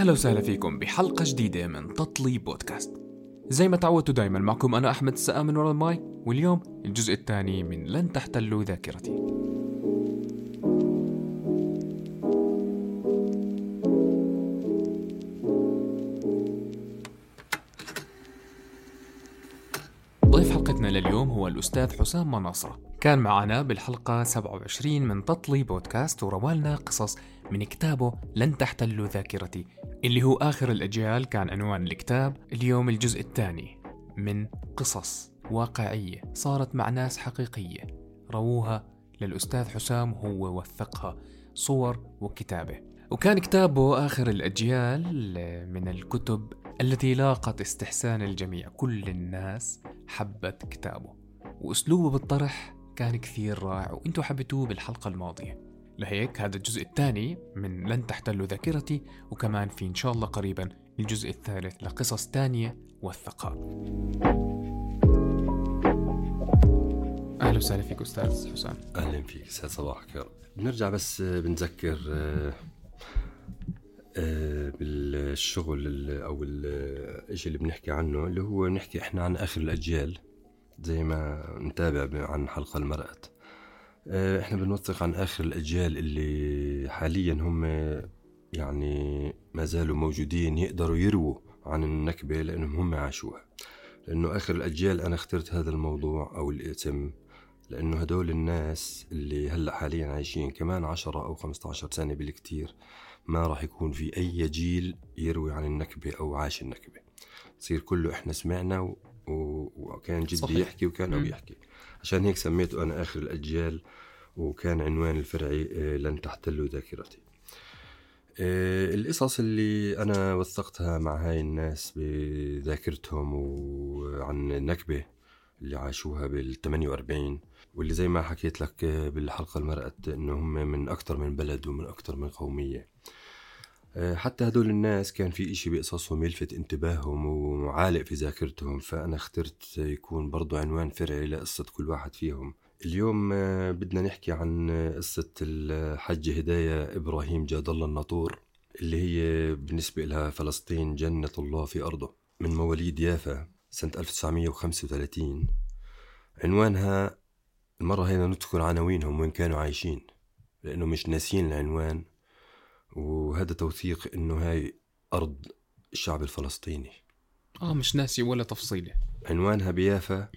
أهلا وسهلا فيكم بحلقة جديدة من تطلي بودكاست. زي ما تعودتوا دايما معكم أنا أحمد السقا من ورا الماي واليوم الجزء الثاني من لن تحتلوا ذاكرتي. ضيف حلقتنا لليوم هو الأستاذ حسام مناصرة. كان معنا بالحلقة 27 من تطلي بودكاست وروالنا قصص من كتابه لن تحتلوا ذاكرتي. اللي هو آخر الأجيال كان عنوان الكتاب اليوم الجزء الثاني من قصص واقعية صارت مع ناس حقيقية. رووها للأستاذ حسام وهو وثقها صور وكتابة. وكان كتابه آخر الأجيال من الكتب التي لاقت استحسان الجميع. كل الناس حبت كتابه. وأسلوبه بالطرح كان كثير رائع. وأنتم حبيتوه بالحلقة الماضية. لهيك هذا الجزء الثاني من لن تحتلوا ذاكرتي وكمان في إن شاء الله قريبا الجزء الثالث لقصص تانية والثقاء أهلا وسهلا فيك أستاذ حسام. أهلا فيك صباحك. يا رب. بنرجع بس بنذكر آه، آه، بالشغل أو الشيء اللي بنحكي عنه اللي هو نحكي إحنا عن آخر الأجيال زي ما نتابع عن حلقة المرأة. آه، إحنا بنوثق عن آخر الأجيال اللي حاليا هم يعني ما زالوا موجودين يقدروا يرووا عن النكبة لأنهم هم عاشوها. لأنه آخر الأجيال أنا اخترت هذا الموضوع أو الاسم لأنه هدول الناس اللي هلأ حاليا عايشين كمان عشرة أو خمسة عشر سنة بالكتير ما راح يكون في أي جيل يروي عن النكبة أو عاش النكبة. تصير كله إحنا سمعنا وكان جدي صحيح. يحكي وكان أبي يحكي. عشان هيك سميته أنا آخر الأجيال وكان عنوان الفرعي آه، لن تحتلوا ذاكرتي. آه، القصص اللي أنا وثقتها مع هاي الناس بذاكرتهم وعن النكبة اللي عاشوها بال 48 واللي زي ما حكيت لك بالحلقة المرأة إنه هم من أكثر من بلد ومن أكثر من قومية. آه، حتى هدول الناس كان في إشي بقصصهم يلفت انتباههم وعالق في ذاكرتهم فأنا اخترت يكون برضو عنوان فرعي لقصة كل واحد فيهم. اليوم آه، بدنا نحكي عن قصة الحج هداية إبراهيم جاد الله الناطور اللي هي بالنسبة لها فلسطين جنة الله في أرضه من مواليد يافا سنة 1935 عنوانها المرة هنا نذكر عناوينهم وين كانوا عايشين لأنه مش ناسين العنوان. وهذا توثيق إنه هاي أرض الشعب الفلسطيني. آه مش ناسي ولا تفصيلة. عنوانها بيافا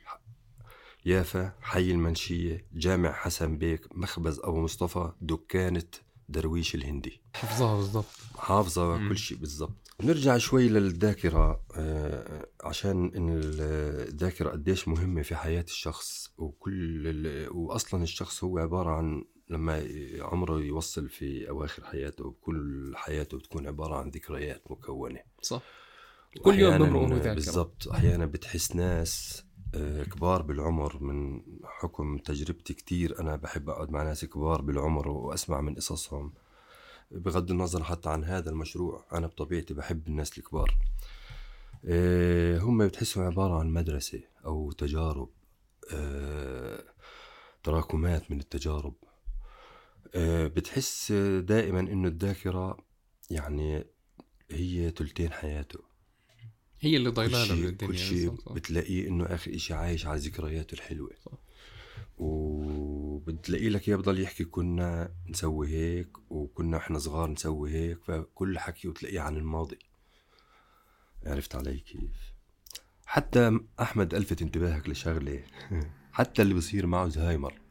يافا حي المنشية جامع حسن بيك مخبز أبو مصطفى دكانة درويش الهندي. حافظها بالضبط. حافظة كل شيء بالضبط. نرجع شوي للذاكرة آه عشان إن الذاكرة قديش مهمة في حياة الشخص وكل وأصلا الشخص هو عبارة عن لما عمره يوصل في أواخر حياته كل حياته بتكون عبارة عن ذكريات مكونة. صح. كل يوم بمرق ذاكرة. بالضبط. أحيانا بتحس ناس آه، كبار بالعمر من حكم تجربتي كتير. أنا بحب أقعد مع ناس كبار بالعمر وأسمع من قصصهم. بغض النظر حتى عن هذا المشروع أنا بطبيعتي بحب الناس الكبار. آه، هم بتحسهم عبارة عن مدرسة أو تجارب آه، تراكمات من التجارب. بتحس دائما إنه الذاكرة يعني هي تلتين حياته. هي اللي ضيلاله من الدنيا كل شيء بتلاقيه إنه آخر شيء عايش على ذكرياته الحلوة. صح. وبتلاقي لك يا بضل يحكي كنا نسوي هيك وكنا إحنا صغار نسوي هيك فكل حكي وتلاقيه عن الماضي. عرفت علي كيف؟ حتى أحمد ألفت انتباهك لشغلة. حتى اللي بصير معه زهايمر.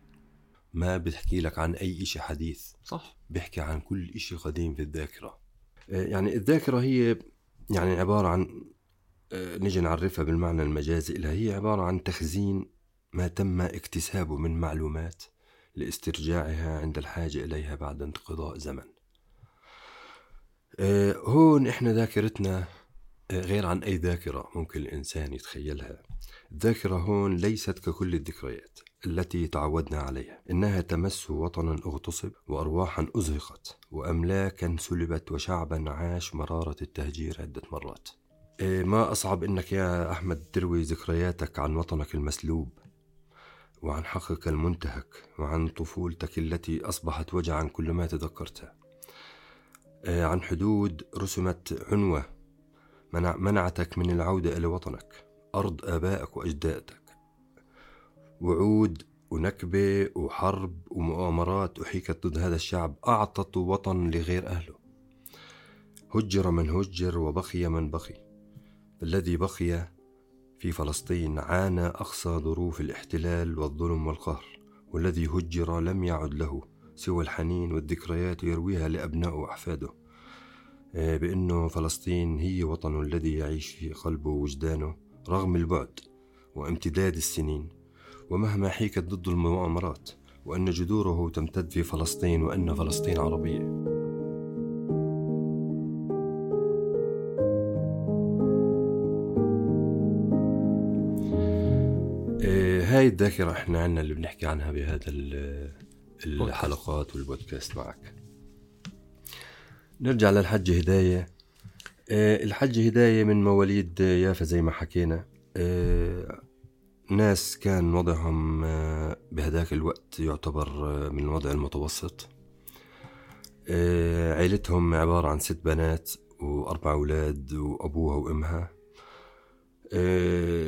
ما بتحكي لك عن أي إشي حديث. صح. بيحكي عن كل إشي قديم في الذاكرة. آه، يعني الذاكرة هي يعني عبارة عن آه، نجي نعرفها بالمعنى المجازي لها. هي عبارة عن تخزين ما تم اكتسابه من معلومات لاسترجاعها عند الحاجة إليها بعد انقضاء زمن. آه، هون إحنا ذاكرتنا غير عن أي ذاكرة ممكن الإنسان يتخيلها. الذاكرة هون ليست ككل الذكريات. التي تعودنا عليها. إنها تمس وطنا أغتصب وأرواحا أزهقت وأملاكا سلبت وشعبا عاش مرارة التهجير عدة مرات. إيه ما أصعب إنك يا أحمد تروي ذكرياتك عن وطنك المسلوب وعن حقك المنتهك وعن طفولتك التي أصبحت وجعا كلما تذكرتها. آه، عن حدود رسمت عنوة منع منعتك من العودة إلى وطنك. أرض آبائك وأجدادك. وعود ونكبة وحرب ومؤامرات أحيكت ضد هذا الشعب أعطت وطن لغير أهله. هجر من هجر وبقي من بقي. الذي بقي في فلسطين عانى أقصى ظروف الاحتلال والظلم والقهر والذي هجر لم يعد له سوى الحنين والذكريات يرويها لأبنائه وأحفاده. آه، بأنه فلسطين هي وطنه الذي يعيش في قلبه ووجدانه رغم البعد وامتداد السنين. ومهما حيكت ضد المؤامرات وأن جذوره تمتد في فلسطين وأن فلسطين عربية. آه، هاي الذاكرة إحنا عنا اللي بنحكي عنها بهذا الحلقات والبودكاست معك. نرجع للحج هداية. آه، الحج هداية من مواليد يافا زي ما حكينا. آه، ناس كان وضعهم آه، بهداك الوقت يعتبر من الوضع المتوسط. عيلتهم عبارة عن ست بنات وأربع أولاد وأبوها وأمها.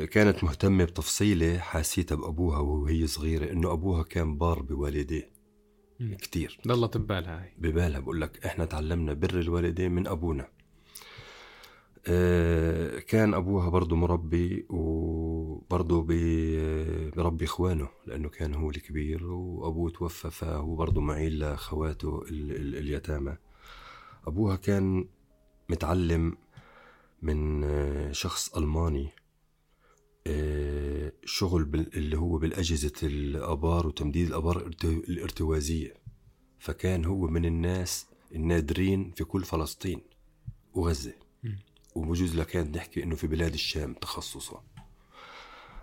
كانت مهتمة بتفصيلة حاسيتها بأبوها وهي صغيرة إنه أبوها كان بار بوالديه كتير. ضلت ببالها هاي. ببالها بقول لك إحنا تعلمنا بر الوالدين من أبونا. آه كان أبوها برضه مربي وبرضه بربي إخوانه لأنه كان هو الكبير وأبوه توفى فهو برضه معيل لأخواته اليتامى. أبوها كان متعلم من آه، شخص ألماني آه، شغل اللي هو بالأجهزة الآبار وتمديد الآبار الارتوازية. فكان هو من الناس النادرين في كل فلسطين وغزة. وبجوز لكان نحكي إنه في بلاد الشام تخصصا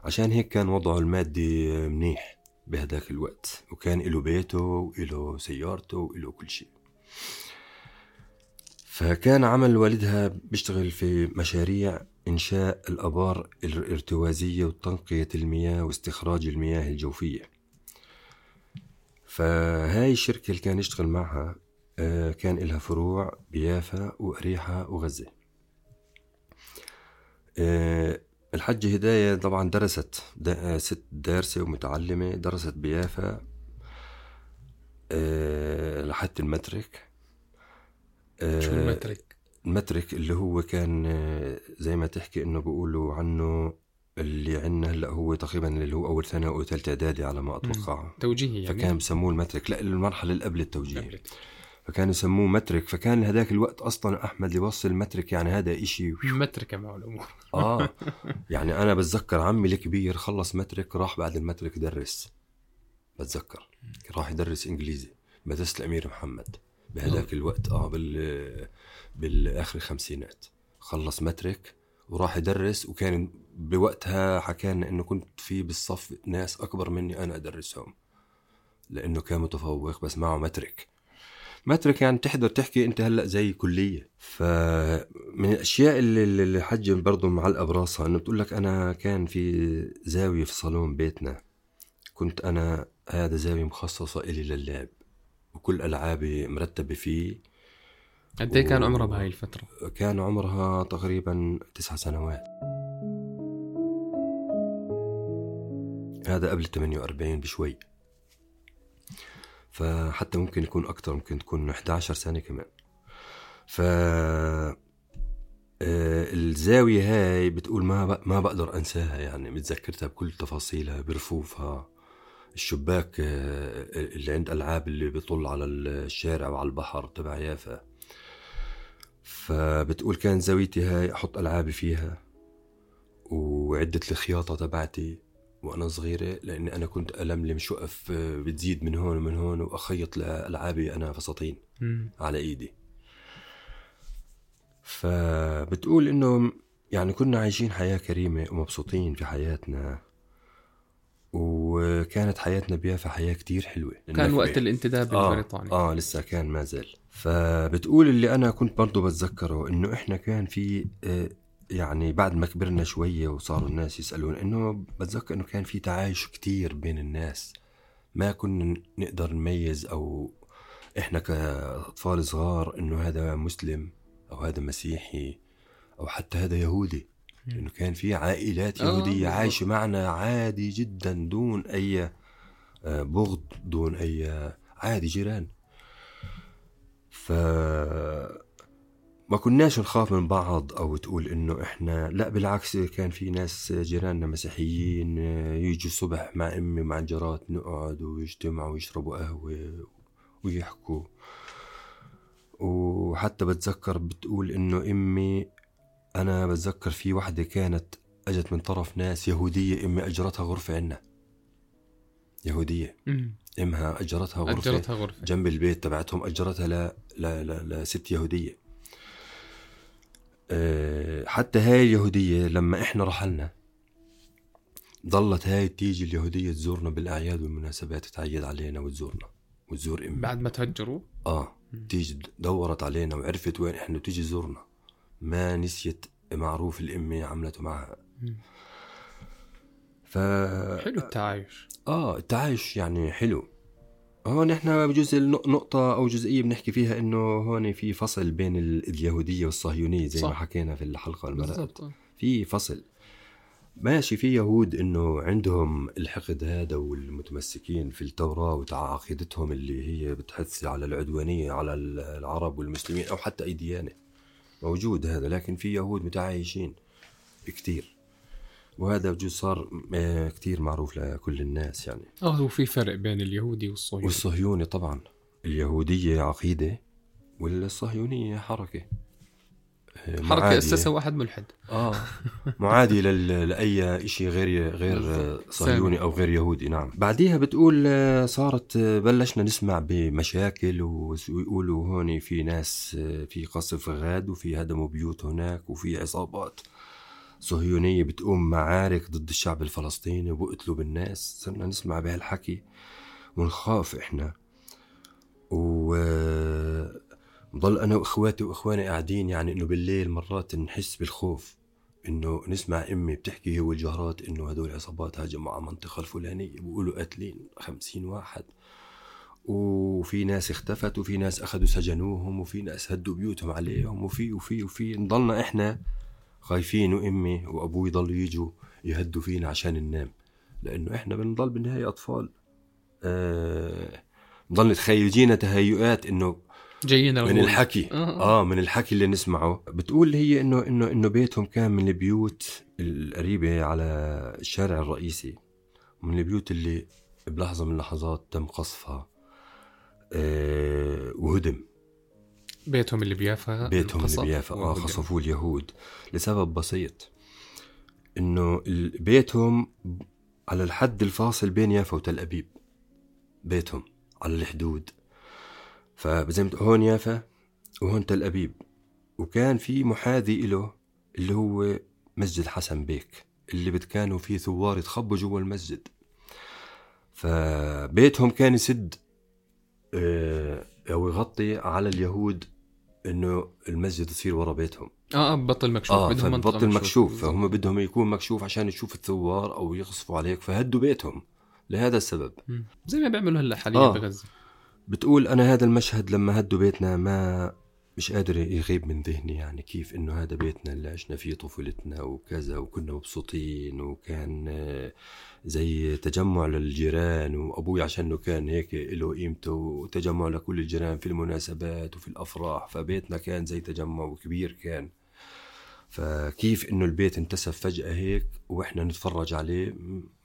عشان هيك كان وضعه المادي منيح بهداك الوقت وكان له بيته وله سيارته وله كل شيء. فكان عمل والدها بيشتغل في مشاريع إنشاء الأبار الارتوازية وتنقية المياه واستخراج المياه الجوفية. فهاي الشركة اللي كان يشتغل معها آه، كان إلها فروع بيافا وأريحة وغزة. آه، الحجة هداية طبعا درست آه، ست دارسة ومتعلمة درست بيافا لحد المترك. شو المترك؟ المترك اللي هو كان آه، زي ما تحكي إنه بيقولوا عنه اللي عندنا هلأ هو تقريبا اللي هو أول سنه أو ثالثه إعدادي على ما أتوقع. توجيهي يعني. فكان بسموه المترك لأ المرحله اللي قبل التوجيهي فكانوا يسموه مترك فكان هذاك الوقت أصلا أحمد اللي وصل مترك يعني هذا إشي متركه معه الأمور آه. يعني أنا بتذكر عمي الكبير خلص مترك راح بعد المترك درس بتذكر. راح يدرس إنجليزي مدرسه الأمير محمد. بهذاك الوقت آه بال بالآخر الخمسينات خلص مترك وراح يدرس وكان بوقتها حكانا إنه كنت في بالصف ناس أكبر مني أنا أدرسهم لأنه كان متفوق بس معه مترك مترك يعني تحضر تحكي أنت هلأ زي كلية. فمن الأشياء اللي اللي حج برضه معلقه براسها إنه بتقول لك أنا كان في زاوية في صالون بيتنا. كنت أنا هذا زاوية مخصصة إلي للعب وكل ألعابي مرتبة فيه. قد إيه كان عمرها بهاي الفترة؟ كان عمرها تقريبا تسع سنوات. هذا قبل 48 بشوي. فحتى ممكن يكون أكتر ممكن تكون 11 سنة كمان. ف آه، الزاوية هاي بتقول ما ما بقدر أنساها يعني متذكرتها بكل تفاصيلها برفوفها. الشباك آه، اللي عند ألعاب اللي بيطل على الشارع وعلى البحر تبع يافا. فبتقول كان زاويتي هاي أحط ألعابي فيها وعدة الخياطة تبعتي. وأنا صغيرة لأني أنا كنت ألملم شقف بتزيد من هون ومن هون وأخيط لألعابي أنا فساتين على إيدي. فبتقول إنه يعني كنا عايشين حياة كريمة ومبسوطين في حياتنا وكانت حياتنا بيافا حياة كتير حلوة. كان وقت الانتداب آه البريطاني آه لسه كان ما زال. فبتقول اللي أنا كنت برضو بتذكره إنه إحنا كان في آه، يعني بعد ما كبرنا شوية وصاروا الناس يسألون إنه بتذكر إنه كان في تعايش كتير بين الناس. ما كنا نقدر نميز أو إحنا كأطفال صغار إنه هذا مسلم أو هذا مسيحي أو حتى هذا يهودي. إنه كان في عائلات آه، يهودية بالضبط. عايشة معنا عادي جدا دون أي آه، بغض دون أي عادي جيران. ف ما كناش نخاف من بعض أو تقول إنه إحنا لا بالعكس كان في ناس جيراننا مسيحيين آه، يجوا الصبح مع أمي مع الجارات نقعد ويجتمعوا ويشربوا قهوة ويحكوا. وحتى بتذكر بتقول إنه أمي أنا بتذكر في وحدة كانت أجت من طرف ناس يهودية أمي أجرتها غرفة عنا. يهودية. أمها أجرتها غرفة أجرتها غرفة. جنب البيت تبعتهم أجرتها ل... ل... ل... لست يهودية. حتى هاي اليهودية لما إحنا رحلنا ضلت هاي تيجي اليهودية تزورنا بالأعياد والمناسبات تعيد علينا وتزورنا وتزور أمي. بعد ما تهجروا؟ مم. تيجي دورت علينا وعرفت وين إحنا وتيجي تزورنا. ما نسيت معروف الأمي عملته معها. ف حلو التعايش. آه التعايش يعني حلو. هون إحنا بجوز نقطة أو جزئية بنحكي فيها إنه هون في فصل بين ال- اليهودية والصهيونية زي صح. ما حكينا في الحلقة المرأة. في فصل ماشي في يهود إنه عندهم الحقد هذا والمتمسكين في التوراة وعقيدتهم اللي هي بتحث على العدوانية على ال- العرب والمسلمين أو حتى أي ديانة موجود هذا لكن في يهود متعايشين كتير وهذا بجوز صار آه، كتير معروف لكل الناس يعني. آه هو في فرق بين اليهودي والصهيوني. والصهيوني طبعا. اليهودية عقيدة والصهيونية حركة. آه، حركة معادية. اسسها واحد ملحد. آه معادي. لأي شيء غير غير صهيوني أو غير يهودي نعم. بعديها بتقول آه، صارت بلشنا نسمع بمشاكل ويقولوا هون في ناس في قصف غاد وفي هدموا بيوت هناك وفي عصابات. صهيونية بتقوم معارك ضد الشعب الفلسطيني وبقتلوا بالناس. صرنا نسمع بهالحكي ونخاف إحنا. و ضل أنا وإخواتي وإخواني قاعدين يعني إنه بالليل مرات نحس بالخوف إنه نسمع أمي بتحكي هي والجارات إنه هدول عصابات هاجموا على المنطقة الفلانية بيقولوا قاتلين خمسين واحد. وفي ناس اختفت وفي ناس أخذوا سجنوهم وفي ناس هدوا بيوتهم عليهم وفي وفي وفي. نضلنا إحنا خايفين وامي وابوي ضلوا يجوا يهدوا فينا عشان ننام. لأنه إحنا بنضل بالنهاية أطفال. آه نضل نتخيل يجينا تهيؤات إنه جايين من. الحكي. آه. آه من الحكي اللي نسمعه. بتقول هي إنه إنه إنه بيتهم كان من البيوت القريبة على الشارع الرئيسي. من البيوت اللي بلحظة من اللحظات تم قصفها. آه وهدم. بيتهم اللي بيافا بيتهم اللي بيافا. آه. خصفوه اليهود لسبب بسيط إنه بيتهم على الحد الفاصل بين يافا وتل أبيب. بيتهم على الحدود. فزي ما هون يافا وهون تل أبيب. وكان في محاذي له اللي هو مسجد حسن بيك اللي بت- كانوا فيه ثوار يتخبوا جوا المسجد. فبيتهم كان يسد آه، أو يغطي على اليهود إنه المسجد يصير ورا بيتهم آه آه بطل مكشوف آه بدهم فبطل مكشوف. فهم بدهم يكون مكشوف عشان يشوف الثوار أو يغصفوا عليك فهدوا بيتهم لهذا السبب مم. زي ما بيعملوا هلا حاليا آه. بغزة بتقول أنا هذا المشهد لما هدوا بيتنا ما مش قادر يغيب من ذهني يعني كيف إنه هذا بيتنا اللي عشنا فيه طفولتنا وكذا وكنا مبسوطين وكان آه، زي تجمع للجيران وأبوي عشانه كان هيك له قيمته وتجمع لكل الجيران في المناسبات وفي الأفراح فبيتنا كان زي تجمع كبير كان فكيف إنه البيت انتسف فجأة هيك وإحنا نتفرج عليه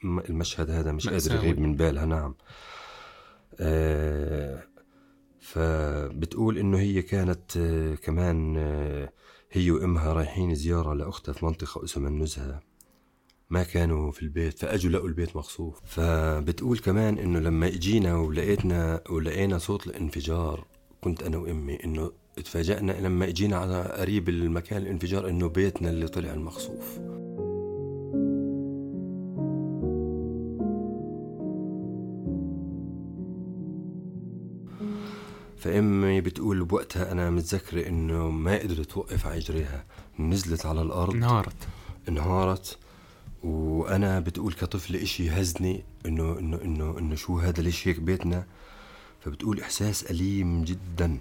المشهد هذا مش قادر. يغيب من بالها نعم آه فبتقول إنه هي كانت آه كمان آه هي وإمها رايحين زيارة لأختها في منطقة اسمها النزهة. ما كانوا في البيت فأجوا لقوا البيت مخصوف فبتقول كمان إنه لما اجينا ولقيتنا ولقينا صوت الانفجار كنت أنا وإمي إنه اتفاجئنا لما اجينا على قريب المكان الانفجار إنه بيتنا اللي طلع المخصوف فامي بتقول بوقتها أنا متذكرة إنه ما قدرت توقف على إجريها نزلت على الأرض. انهارت. انهارت. وأنا بتقول كطفل إشي هزني إنه إنه إنه إنه شو هذا ليش هيك بيتنا؟ فبتقول إحساس أليم جدا.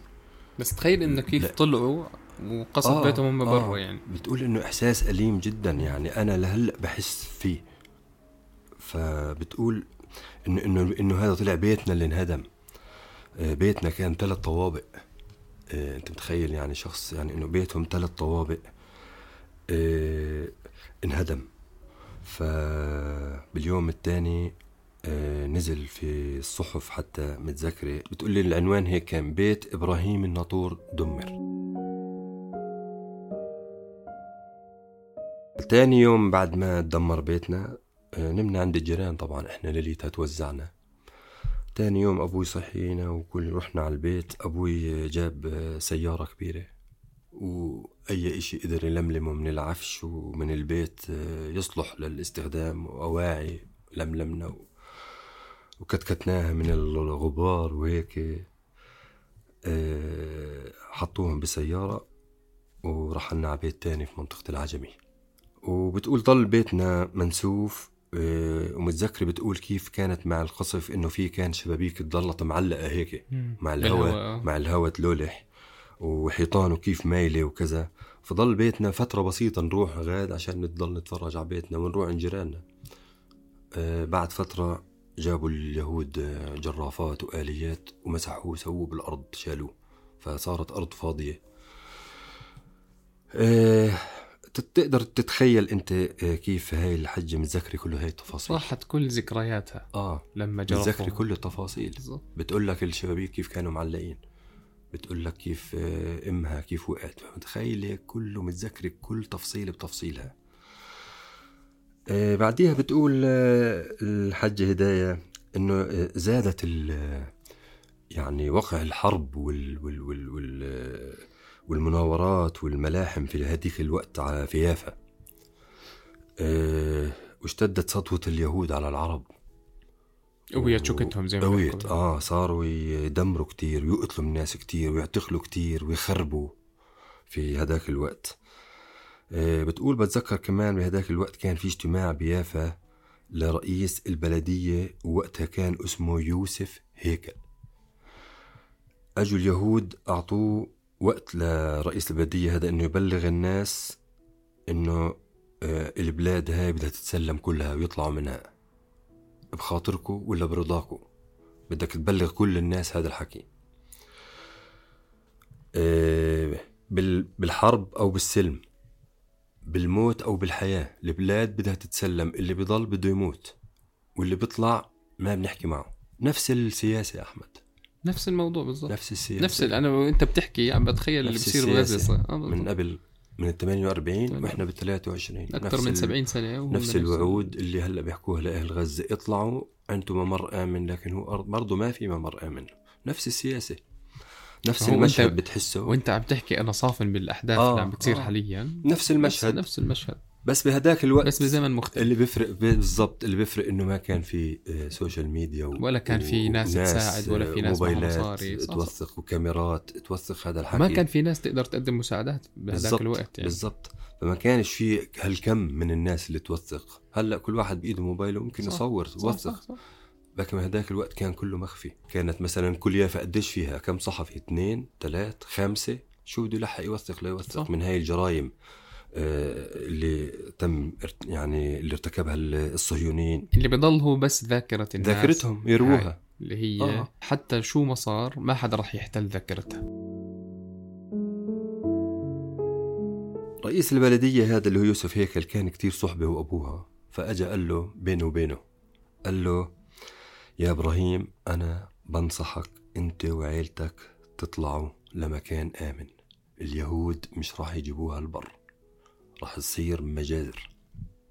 بس تخيل إنه كيف لا. طلعوا وقصف آه، بيتهم هم برا آه. يعني. بتقول إنه إحساس أليم جدا يعني أنا لهلأ بحس فيه. فبتقول إنه إنه إنه هذا طلع بيتنا اللي انهدم بيتنا كان ثلاث طوابق. آه، انت متخيل يعني شخص يعني انه بيتهم ثلاث طوابق آه، انهدم. فباليوم الثاني نزل في الصحف حتى متذكرة. بتقول لي العنوان هيك كان بيت إبراهيم الناطور دمر. تاني يوم بعد ما تدمر بيتنا آه، نمنا عند الجيران طبعا إحنا ليلتها توزعنا تاني يوم أبوي صحينا وكل رحنا على البيت أبوي جاب سيارة كبيرة وأي إشي قدر يلملمه من العفش ومن البيت يصلح للاستخدام وأواعي لملمنا وكتكتناها من الغبار وهيك حطوهم بسيارة ورحلنا على بيت تاني في منطقة العجمي. وبتقول ضل بيتنا منسوف آه، ومتذكرة بتقول كيف كانت مع القصف إنه في كان شبابيك تضلت معلقة هيك مع الهواء آه. مع الهواء تلولح وحيطانه كيف مايلة وكذا. فضل بيتنا فترة بسيطة نروح غاد عشان نضل نتفرج على بيتنا ونروح عند جيراننا. آه، بعد فترة جابوا اليهود جرافات وآليات ومسحوه وسووه بالأرض شالوه فصارت أرض فاضية. آه، تت- تقدر تتخيل أنت آه، كيف هاي الحجة متذكرة كل هاي التفاصيل؟ راحت كل ذكرياتها آه لما متذكرة جرفوا كل التفاصيل. بتقول لك الشبابيك كيف كانوا معلقين. بتقول لك كيف آه، أمها كيف وقعت. متخيل كله متذكرة كل تفصيلة بتفصيلها. آه، بعديها بتقول آه، الحجة هداية إنه زادت ال يعني وقع الحرب وال وال وال وال والمناورات والملاحم في هذيك الوقت على- في يافا آه، واشتدت سطوة اليهود على العرب. قويت شوكتهم زي ما قويت. آه صاروا يدمروا كتير ويقتلوا الناس كتير ويعتقلوا كتير ويخربوا في هداك الوقت. آه بتقول بتذكر كمان بهداك الوقت كان في اجتماع بيافا لرئيس البلدية ووقتها كان اسمه يوسف هيكل. أجوا اليهود أعطوه وقت لرئيس البلدية هذا إنه يبلغ الناس إنه آه البلاد هاي بدها تتسلم كلها ويطلعوا منها. بخاطركم ولا برضاكم بدك تبلغ كل الناس هذا الحكي. آه، بال- بالحرب أو بالسلم بالموت أو بالحياة البلاد بدها تتسلم. اللي بضل بده يموت واللي بيطلع ما بنحكي معه. نفس السياسة يا أحمد. نفس الموضوع بالضبط. نفس السياسة. نفس أنا وأنت بتحكي عم بتخيل اللي بصير بغزه. آه من. قبل من ال 48 وإحنا بال 23 أكثر من ال- 70 سنة نفس الوعود اللي هلأ بيحكوها لأهل غزة. اطلعوا أنتم ممر امن لكن هو برضه ما في ممر امن نفس السياسة. نفس المشهد بتحسه. وأنت عم تحكي أنا صافن بالأحداث آه، اللي عم بتصير آه. حاليا. نفس, المشهد. نفس المشهد. بس بهداك الوقت بس بزمن مختلف. اللي بيفرق بالضبط اللي بيفرق إنه ما كان في آه، social media و... ولا كان في ناس تساعد ولا في آه، ناس موبايلات مصاري. توثق وكاميرات توثق هذا الحكي. ما كان في ناس تقدر تقدم مساعدات بالضبط الوقت يعني. بالضبط. فما كانش في هالكم من الناس اللي توثق. هلأ كل واحد بإيده موبايله ممكن صح، يصور يوثق. لكن هداك الوقت كان كله مخفي. كانت مثلا كل يافا قديش فيها؟ كم صحفي؟ اثنين ثلاث خمسة. شو بده يلحق يوثق ليوثق. من هاي الجرائم. آه، اللي تم يعني اللي ارتكبها ال- الصهيونيين. اللي بضل هو بس ذاكرة الناس. ذاكرتهم؟ يروها. اللي هي آه. آه. حتى شو ما صار ما حدا رح يحتل ذاكرتها. رئيس البلدية هذا اللي هو يوسف هيكل كان كتير صحبة وأبوها فأجا قال له بينه وبينه قال له يا إبراهيم أنا بنصحك أنت وعيلتك تطلعوا لمكان آمن اليهود مش راح يجيبوها البر. راح تصير مجازر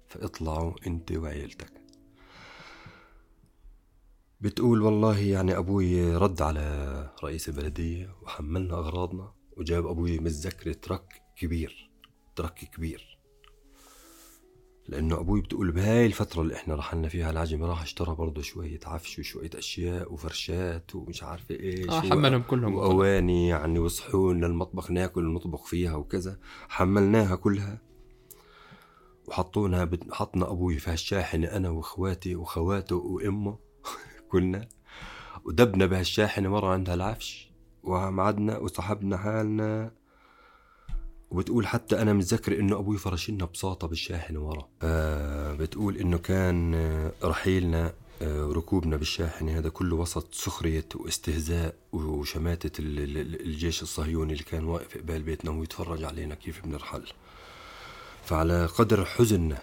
فاطلعوا أنت وعيلتك. بتقول والله يعني أبوي رد على رئيس البلدية وحملنا أغراضنا وجاب أبوي متذكرة ترك كبير ترك كبير. لأنه أبوي بتقول بهاي الفترة اللي إحنا رحلنا فيها العجمي راح اشترى برضه شوية عفش وشوية أشياء وفرشات ومش عارفة إيش آه حملهم كلهم. وأواني يعني وصحون للمطبخ ناكل ونطبخ فيها وكذا. حملناها كلها. وحطونا حطنا أبوي في هالشاحنة أنا وإخواتي وخواته وأمه. كلنا. ودبنا بهالشاحنة مرة عندها العفش ومعدنا وسحبنا حالنا. وبتقول حتى أنا متذكر إنه أبوي فرش لنا بساطة بالشاحنة ورا. بتقول إنه كان رحيلنا ركوبنا بالشاحنة. هذا كله وسط سخرية واستهزاء وشماتة الجيش الصهيوني اللي كان واقف قبال بيتنا ويتفرج علينا كيف بنرحل. فعلى قدر حزننا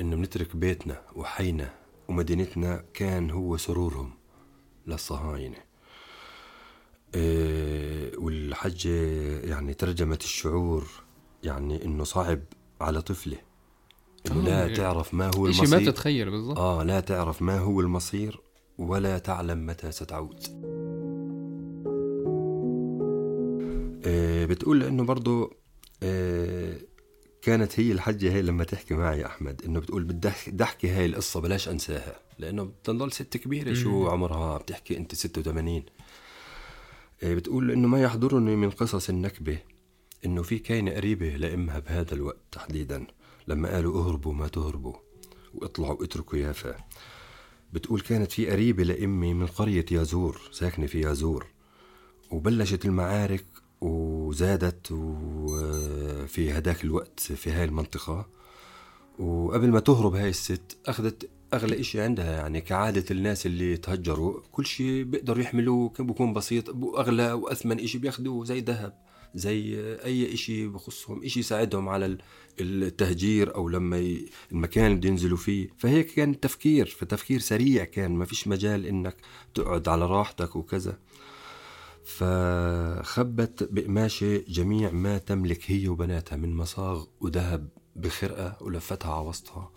انه بنترك بيتنا وحينا ومدينتنا كان هو سرورهم للصهاينة. إيه، والحجة يعني ترجمت الشعور يعني إنه صعب على طفلة. إنه لا يعني تعرف ما هو المصير ما تتخيل بالضبط. آه لا تعرف ما هو المصير ولا تعلم متى ستعود. إيه بتقول إنه برضه إيه كانت هي الحجة هي لما تحكي معي يا أحمد إنه بتقول بدي أحكي هاي القصة بلاش أنساها لأنه بتضل ست كبيرة شو عمرها؟ بتحكي أنت 86 إيه، بتقول إنه ما يحضرني من قصص النكبة إنه في كاينة قريبة لأمها بهذا الوقت تحديدا لما قالوا اهربوا ما تهربوا واطلعوا اتركوا يافا. بتقول كانت في قريبة لأمي من قرية يازور ساكنة في يازور وبلشت المعارك وزادت وفي هداك الوقت في هاي المنطقة. وقبل ما تهرب هاي الست أخذت أغلى شيء عندها يعني كعادة الناس اللي تهجروا كل شيء بيقدروا يحملوه بكون بسيط واغلى وأثمن شيء بياخذوه زي ذهب زي أي شيء بخصهم شيء يساعدهم على التهجير أو لما المكان اللي ينزلوا فيه. فهيك كان تفكير فتفكير سريع كان ما فيش مجال إنك تقعد على راحتك وكذا. فخبت بقماشة جميع ما تملك هي وبناتها من مصاغ وذهب بخرقة ولفتها على وسطها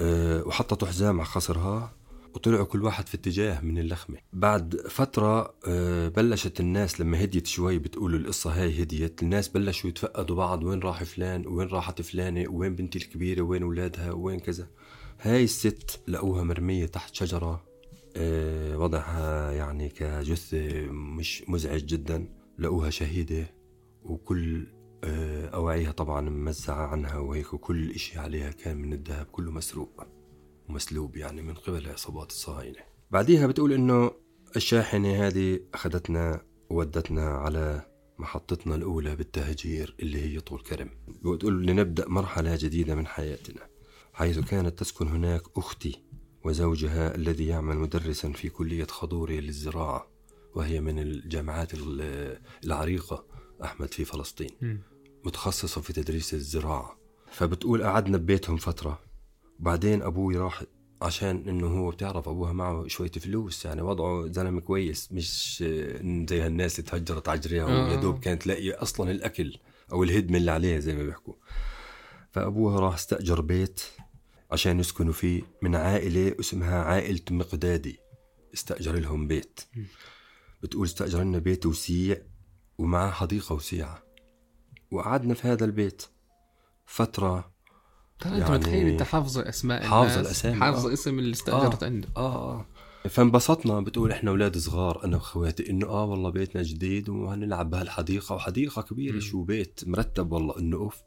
أه وحطت حزام على خصرها وطلعوا كل واحد في اتجاه من اللخمة. بعد فترة أه بلشت الناس لما هديت شوي بتقولوا القصة هاي هديت الناس بلشوا يتفقدوا بعض وين راح فلان وين راحت فلانة وين بنتي الكبيرة وين أولادها وين كذا. هاي الست لقوها مرمية تحت شجرة وضعها يعني كجثة مش مزعج جدا لقوها شهيدة وكل آه، أواعيها طبعا ممزعة عنها وهيك وكل إشي عليها كان من الذهب كله مسروق ومسلوب يعني من قبل عصابات الصهاينة. بعديها بتقول إنه الشاحنة هذه أخذتنا وودتنا على محطتنا الأولى بالتهجير اللي هي طول كرم. بتقول لنبدأ مرحلة جديدة من حياتنا حيث كانت تسكن هناك أختي وزوجها الذي يعمل مدرسا في كلية خضوري للزراعة وهي من الجامعات العريقة أحمد في فلسطين. متخصصة في تدريس الزراعة فبتقول قعدنا ببيتهم فترة بعدين أبوي راح عشان إنه هو بتعرف أبوها معه شوية فلوس يعني وضعه زلمة كويس مش زي هالناس اللي تهجرت عجريها آه. ويا دوب كانت لاقية أصلا الأكل أو الهدمة اللي عليها زي ما بيحكوا فأبوها راح استأجر بيت عشان يسكنوا فيه من عائلة اسمها عائلة مقدادي. استأجر لهم بيت. بتقول استأجر لنا بيت وسيع ومعاه حديقة وسيعة. وقعدنا في هذا البيت فترة. ترى يعني انت متخيل انت حافظه أسماء حافظه الأسامي. حافظه آه. اسم اللي استأجرت آه. عنده آه آه. فانبسطنا. بتقول إحنا أولاد صغار أنا وإخواتي إنه آه والله بيتنا جديد وهنلعب بهالحديقة. وحديقة كبيرة م. شو بيت مرتب والله. إنه أوف.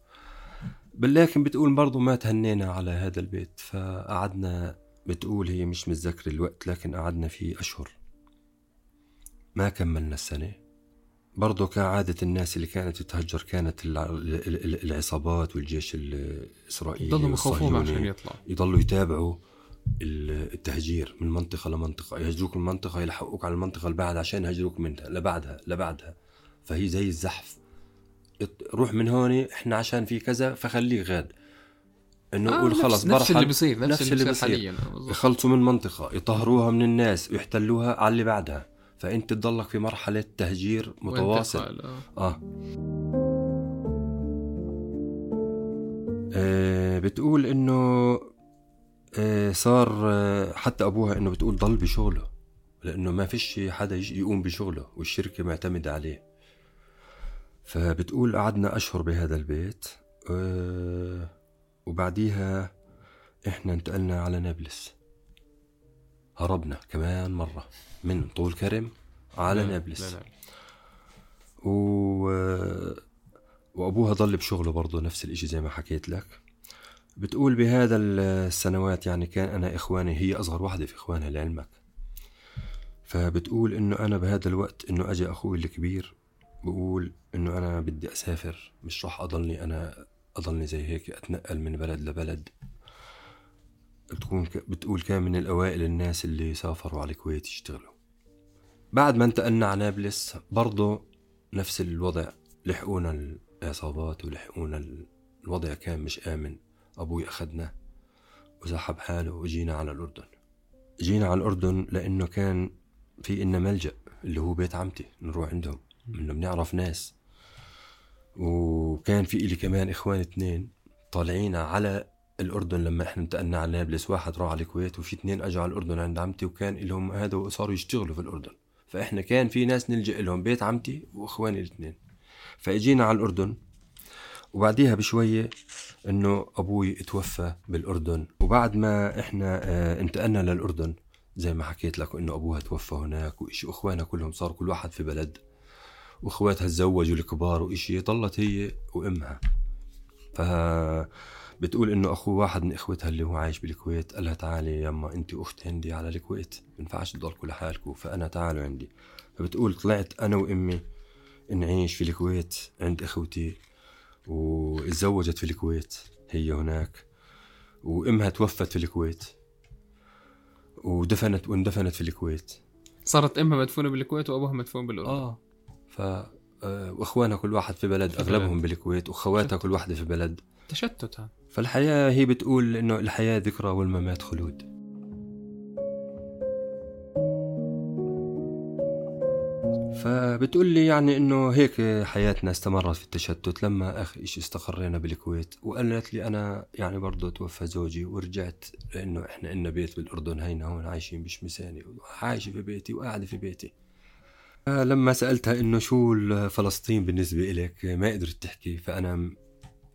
لكن بتقول برضه ما تهنينا على هذا البيت فقعدنا بتقول هي مش متذكر الوقت لكن قعدنا فيه أشهر. ما كملنا السنة. برضه كعادة الناس اللي كانت تتهجر كانت العصابات والجيش الإسرائيلي يضلوا مخوفون عشان يطلعوا. يضلوا يتابعوا التهجير من منطقة لمنطقة. يهجروك من منطقة يلحقوك على المنطقة اللي بعدها عشان يهجروك منها لبعدها لبعدها. فهي زي الزحف. روح من هون إحنا عشان في كذا فخليك غاد. إنه آه خلص نفس, نفس اللي بيصير نفس, نفس اللي بيصير حاليا. يخلصوا من منطقة يطهروها من الناس ويحتلوها على اللي بعدها. فأنت تضلك في مرحلة تهجير متواصل. آه. آه. آه بتقول إنه آه صار آه حتى أبوها إنه بتقول ضل بشغله لأنه ما فيش حدا يقوم بشغله والشركة معتمدة عليه. فبتقول قعدنا أشهر بهذا البيت آه وبعديها إحنا انتقلنا على نابلس. هربنا كمان مرة من طول كرم على لا نابلس. لا لا. و... وأبوها ضل بشغله برضه نفس الإشي زي ما حكيت لك. بتقول بهذا السنوات يعني كان أنا إخواني هي أصغر واحدة في إخوانها لعلمك. فبتقول إنه أنا بهذا الوقت إنه اجى أخوي الكبير بقول إنه أنا بدي أسافر مش راح أضلني أنا أضلني زي هيك أتنقل من بلد لبلد. بتكون بتقول كان من الأوائل الناس اللي سافروا على الكويت يشتغلوا. بعد ما انتقلنا على نابلس برضه نفس الوضع لحقونا العصابات ولحقونا الوضع كان مش آمن. أبوي أخذنا وسحب حاله وجينا على الأردن. جينا على الأردن لأنه كان في إنا ملجأ اللي هو بيت عمتي نروح عندهم. إنه بنعرف ناس. وكان في إلي كمان إخوان اثنين طالعين على الأردن لما إحنا انتقلنا على نابلس واحد راح على الكويت وفي اثنين أجوا على الأردن عند عمتي وكان لهم هذا صاروا يشتغلوا في الأردن. فإحنا كان في ناس نلجأ لهم بيت عمتي وإخواني الاثنين. فإجينا على الأردن وبعديها بشوية إنه أبوي توفى بالأردن. وبعد ما إحنا آه انتقلنا للأردن زي ما حكيت لك إنه أبوها توفى هناك وإشي اخوانها كلهم صار كل واحد في بلد. وإخواتها تزوجوا الكبار وإشي ضلت هي وأمها. ف بتقول إنه أخو واحد من إخوتها اللي هو عايش بالكويت قال لها تعالي يما أنت اخت عندي على الكويت ما ينفعش تضلكوا لحالكم فأنا تعالوا عندي. فبتقول طلعت أنا وأمي نعيش في الكويت عند إخوتي وتزوجت في الكويت هي هناك وأمها توفت في الكويت ودفنت واندفنت في الكويت. صارت أمها مدفونة بالكويت وأبوها مدفون بالأردن. آه. ف آه، واخوانها كل واحد في بلد في أغلبهم بلد. بالكويت واخواتها كل واحدة في بلد. تشتت. فالحياة هي بتقول إنه الحياة ذكرى والممات خلود. فبتقول لي يعني إنه هيك حياتنا استمرت في التشتت لما آخر شيء استقرينا بالكويت وقالت لي أنا يعني برضه توفى زوجي ورجعت لإنه إحنا إلنا بيت بالأردن هينا هون عايشين بشمساني وعايشة في بيتي وقاعدة في بيتي. لما سألتها إنه شو فلسطين بالنسبة إلك ما قدرت تحكي. فأنا م-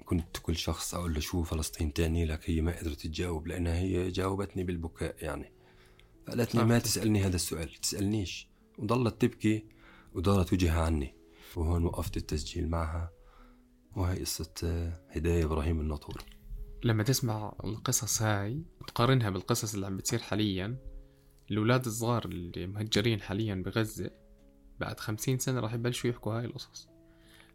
كنت كل شخص أقول له شو فلسطين تعني لك هي ما قدرت تجاوب لأنها هي جاوبتني بالبكاء يعني. فقالت لي ما. تسألني هذا السؤال تسألنيش. وضلت تبكي ودارت وجهها عني. وهون وقفت التسجيل معها. وهي قصة آه، هداية إبراهيم الناطور. لما تسمع القصص هاي وتقارنها بالقصص اللي عم بتصير حاليا الأولاد الصغار اللي مهجرين حاليا بغزة بعد خمسين سنة راح يبلشوا يحكوا هاي القصص.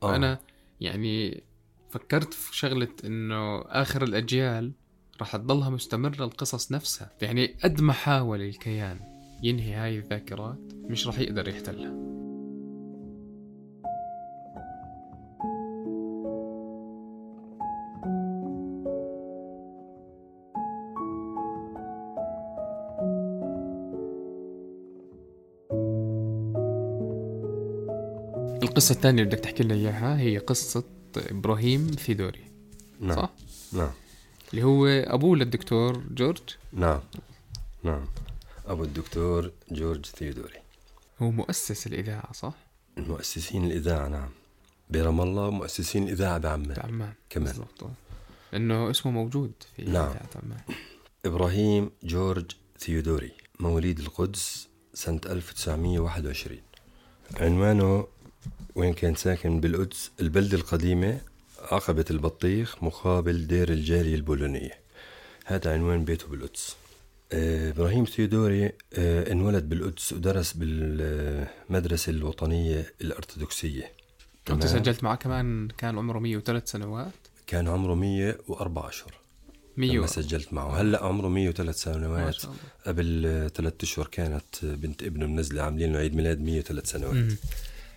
آه. فأنا يعني فكرت في شغلة إنه آخر الأجيال راح تضلها مستمرة القصص نفسها. يعني قد ما حاول الكيان ينهي هاي الذاكرات مش راح يقدر يحتلها. القصة الثانية اللي بدك تحكي لنا إياها هي قصة إبراهيم ثيدوري نعم. صح؟ نعم. اللي هو أبوه للدكتور جورج. نعم. نعم. أبو الدكتور جورج ثيودوري هو مؤسس الإذاعة صح؟ مؤسسين الإذاعة نعم. برام الله مؤسسين الإذاعة بعمان بعمان كمان. بالضبط. لأنه اسمه موجود في نعم. إذاعة عمان إبراهيم جورج ثيودوري مواليد القدس سنة 1921 عنوانه وين كان ساكن بالقدس البلدة القديمة عقبة البطيخ مقابل دير الجالية البولونية. هذا عنوان بيته بالقدس. آه، إبراهيم ثيودوري آه، انولد بالقدس ودرس بالمدرسة الوطنية الأرثوذكسية. تمام؟ سجلت معه كمان كان عمره 103 سنوات. كان عمره 104 أشهر 100 لما سجلت معه. هلأ عمره 103 ما سنوات قبل ثلاث أشهر كانت بنت ابنه منزله عاملين له عيد ميلاد 103 سنوات.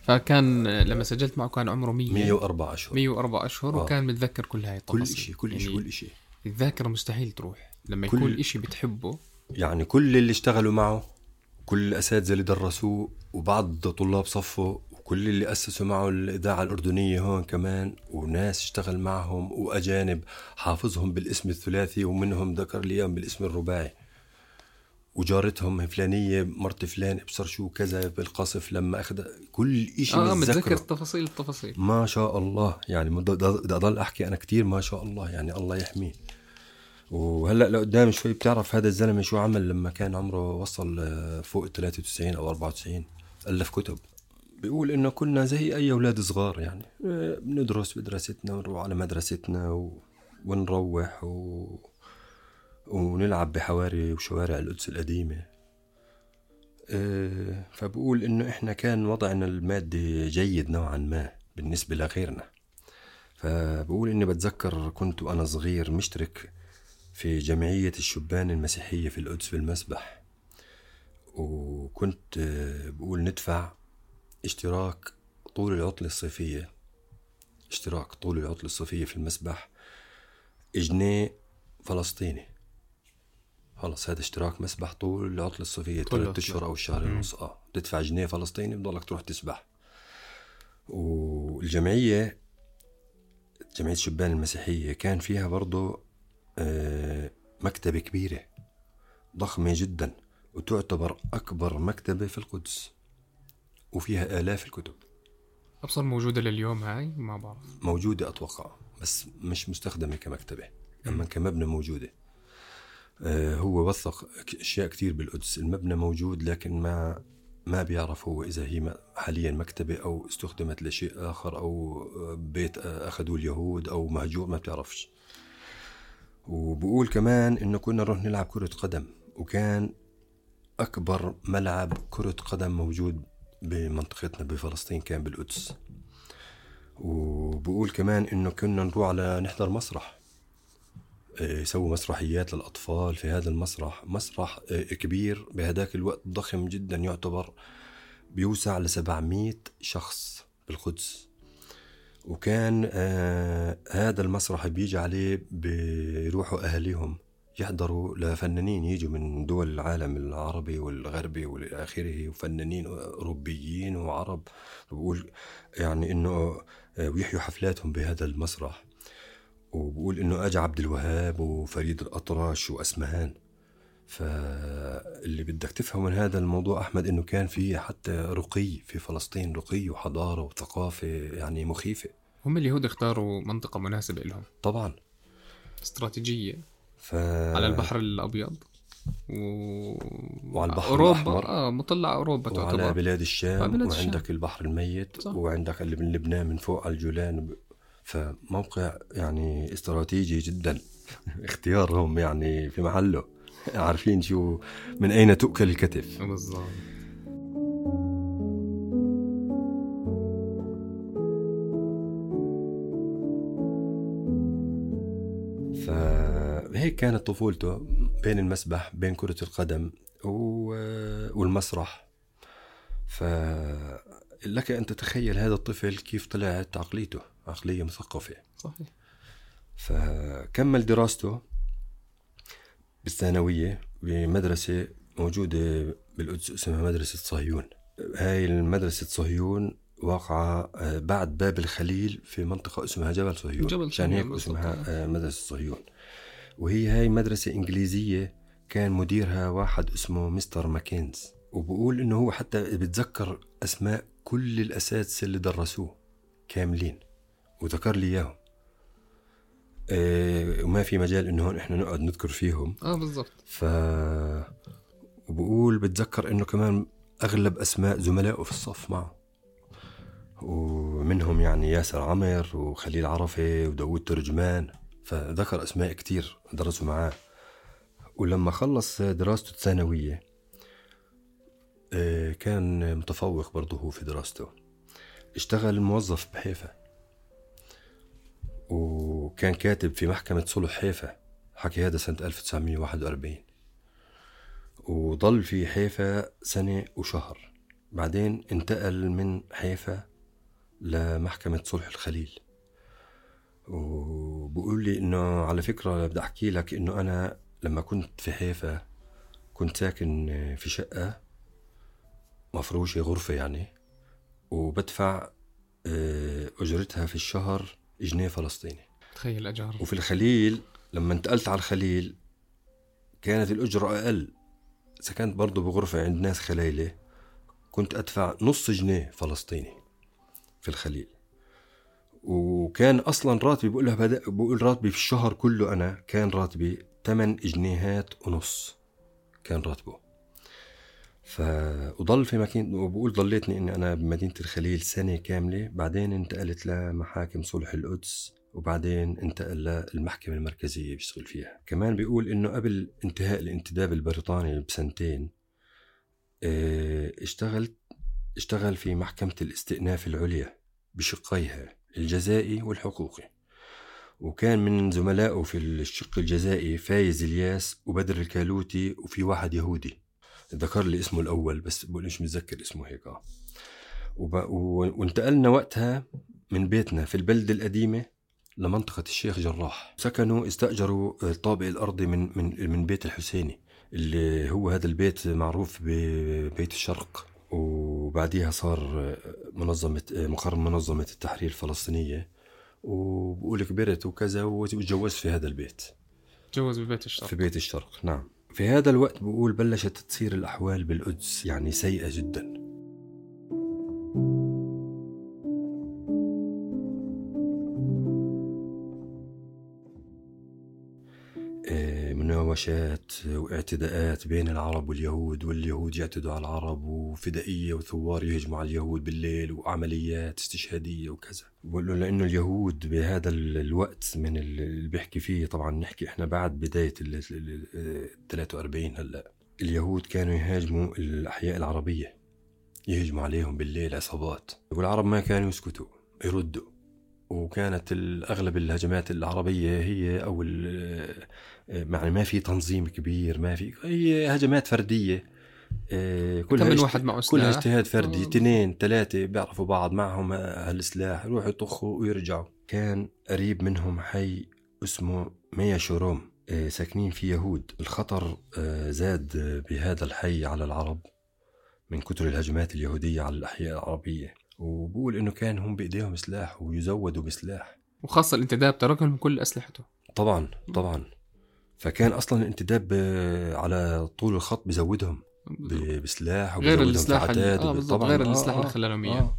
فكان لما سجلت معه كان عمره 100 104 أشهر. 104 أشهر آه. وكان متذكر كل هاي كل التفاصيل شيء كل شيء يعني كل شيء الذاكرة مستحيل تروح. لما كل- يكون إشي بتحبه. يعني كل اللي اشتغلوا معه كل الأساتذة اللي درسوه وبعض طلاب صفه وكل اللي أسسوا معه الإذاعة الأردنية هون كمان وناس اشتغل معهم وأجانب حافظهم بالاسم الثلاثي ومنهم ذكر لي بالاسم الرباعي. وجارتهم فلانية مرت فلان ابصر شو كذا بالقصف لما أخذ كل شيء آه متذكر التفاصيل التفاصيل. ما شاء الله يعني بدي أضل أحكي أنا كتير ما شاء الله يعني الله يحميه. وهلأ لقدام شوي بتعرف هذا الزلمة شو عمل لما كان عمره وصل آه، فوق ال 93 أو 94 ألف كتب. بيقول إنه كنا زي أي أولاد صغار يعني آه، بندرس بدراستنا ونروح على مدرستنا و... ونروح و... ونلعب بحواري وشوارع القدس القديمة. آه، فبقول إنه إحنا كان وضعنا المادي جيد نوعا ما بالنسبة لغيرنا. فبقول إني بتذكر كنت وأنا صغير مشترك في جمعية الشبان المسيحية في القدس في المسبح وكنت آه، بقول ندفع اشتراك طول العطلة الصيفية. اشتراك طول العطلة الصيفية في المسبح. جنيه فلسطيني. خلص هذا اشتراك مسبح طول العطلة الصيفيه ثلاث. أشهر أو شهرين ونص آه. تدفع جنيه فلسطيني بضلك تروح تسبح. والجمعية جمعية الشبان المسيحية كان فيها برضه آه، مكتبة كبيرة ضخمة جدا وتعتبر أكبر مكتبة في القدس وفيها آلاف الكتب. أبصر موجودة لليوم هاي؟ ما بعرف. موجودة أتوقع بس مش مستخدمة كمكتبة أما كمبنى موجودة. هو وثق ك- أشياء كتير بالقدس. المبنى موجود لكن ما ما بيعرف هو إذا هي حاليا مكتبة أو استخدمت لشيء آخر أو آه، بيت آه، أخذوه اليهود أو مهجور ما بتعرفش. وبقول كمان إنه كنا نروح نلعب كرة قدم وكان أكبر ملعب كرة قدم موجود بمنطقتنا بفلسطين كان بالقدس. وبقول كمان إنه كنا نروح على نحضر مسرح. يسووا مسرحيات للأطفال في هذا المسرح. مسرح إيه، كبير بهداك الوقت ضخم جدا يعتبر بيوسع ل 700 شخص بالقدس. وكان آه هذا المسرح بيجي عليه بيروحوا أهاليهم يحضروا لفنانين يجوا من دول العالم العربي والغربي والى اخره وفنانين أوروبيين وعرب. بقول يعني إنه آه، ويحيوا حفلاتهم بهذا المسرح. وبقول إنه اجى عبد الوهاب وفريد الاطرش وأسمهان. فاللي بدك تفهم من هذا الموضوع أحمد إنه كان في حتى رقي في فلسطين رقي وحضارة وثقافة يعني مخيفة. هم اليهود اختاروا منطقة مناسبة لهم. طبعا. استراتيجية. ف... على البحر الأبيض و... وعلى البحر أوروبا. الأحمر. آه مطلع أوروبا وعلى تعتبر بلاد الشام. على بلاد الشام. وعندك البحر الميت. صح. وعندك اللي من لبنان من فوق على الجولان فموقع يعني استراتيجي جدا. اختيارهم يعني في محله. عارفين شو من أين تؤكل الكتف. بالضبط. فهيك كانت طفولته بين المسبح بين كرة القدم و- والمسرح. فلك أن تتخيل هذا الطفل كيف طلعت عقليته. عقلية مثقفة. صحيح. فكمل دراسته بالثانوية بمدرسة موجودة بالقدس اسمها مدرسة صهيون. هاي المدرسة صهيون واقعة آه، بعد باب الخليل في منطقة اسمها جبل صهيون. جبل عشان هيك. اسمها آه، مدرسة صهيون. وهي هاي مدرسة إنجليزية كان مديرها واحد اسمه مستر ماكينز وبقول إنه هو حتى بتذكر أسماء كل الأساتذة اللي درسوه كاملين. وذكر لي إياهم. آه، وما في مجال إنه هون إحنا نقعد نذكر فيهم. آه بالضبط. ف وبقول بتذكر إنه كمان أغلب أسماء زملائه في الصف معه. ومنهم يعني ياسر عمر وخليل عرفة وداود ترجمان. فذكر أسماء كتير درسوا معاه. ولما خلص دراسته الثانوية آه، كان متفوق برضه هو في دراسته. اشتغل موظف بحيفا. وكان كاتب في محكمة صلح حيفا حكي هذا سنة 1941 وضل في حيفا سنة وشهر. بعدين انتقل من حيفا لمحكمة صلح الخليل. وبقول لي إنه على فكرة بدي أحكي لك إنه أنا لما كنت في حيفا كنت ساكن في شقة مفروشة غرفة يعني وبدفع آه، أجرتها في الشهر جنيه فلسطيني. تخيل أجار. وفي الخليل لما انتقلت على الخليل كانت الأجرة أقل. سكنت برضه بغرفة عند ناس خلايلة كنت أدفع نص جنيه فلسطيني في الخليل. وكان أصلا راتبي بقول بدأ بقول راتبي في الشهر كله أنا كان راتبي 8 جنيهات ونص. كان راتبه. ف وضل في مكان وبقول ضليتني اني أنا بمدينة الخليل سنة كاملة بعدين انتقلت لمحاكم صلح القدس وبعدين انتقل للمحكمة المركزية بيشتغل فيها. كمان بيقول إنه قبل انتهاء الانتداب البريطاني بسنتين آه، اشتغلت اشتغل في محكمة الاستئناف العليا بشقيها الجزائي والحقوقي. وكان من زملائه في الشق الجزائي فايز إلياس وبدر الكالوتي وفي واحد يهودي. ذكر لي اسمه الأول بس بقول مش متذكر اسمه هيك آه. وب... وانتقلنا وقتها من بيتنا في البلدة القديمة لمنطقة الشيخ جراح. سكنوا استأجروا الطابق الأرضي من من من بيت الحسيني اللي هو هذا البيت معروف ببيت الشرق. وبعديها صار منظمة مقر منظمة التحرير الفلسطينية. وبقول كبرت وكذا وتجوزت في هذا البيت. تجوز ببيت الشرق. في بيت الشرق نعم. في هذا الوقت بقول بلشت تصير الأحوال بالقدس يعني سيئة جدا. مناوشات واعتداءات بين العرب واليهود واليهود يعتدوا على العرب وفدائية وثوار يهجموا على اليهود بالليل وعمليات استشهادية وكذا. لأنه اليهود بهذا الوقت من اللي بيحكي فيه طبعا نحكي إحنا بعد بداية ال 43 هلأ اليهود كانوا يهاجموا الأحياء العربية يهجموا عليهم بالليل عصابات والعرب ما كانوا يسكتوا يردوا. وكانت اغلب الهجمات العربية هي أو يعني ما في تنظيم كبير ما في هي هجمات فردية. آه، كلها من واحد معه سلاح؟ كلها اجتهاد فردي. اثنين ثلاثة بيعرفوا بعض معهم هالسلاح يروحوا يطخوا ويرجعوا. كان قريب منهم حي اسمه ميا شوروم آه، ساكنين فيه يهود. الخطر آه، زاد بهذا الحي على العرب من كثر الهجمات اليهودية على الأحياء العربية. وبقول إنه كان هم بإيديهم سلاح ويزودوا بسلاح. وخاصة الانتداب تركهم كل أسلحته. طبعا طبعا. فكان أصلا الانتداب على طول الخط بزودهم بسلاح غير السلاح آه طبعا. غير السلاح اللي خلالهم اياه آه.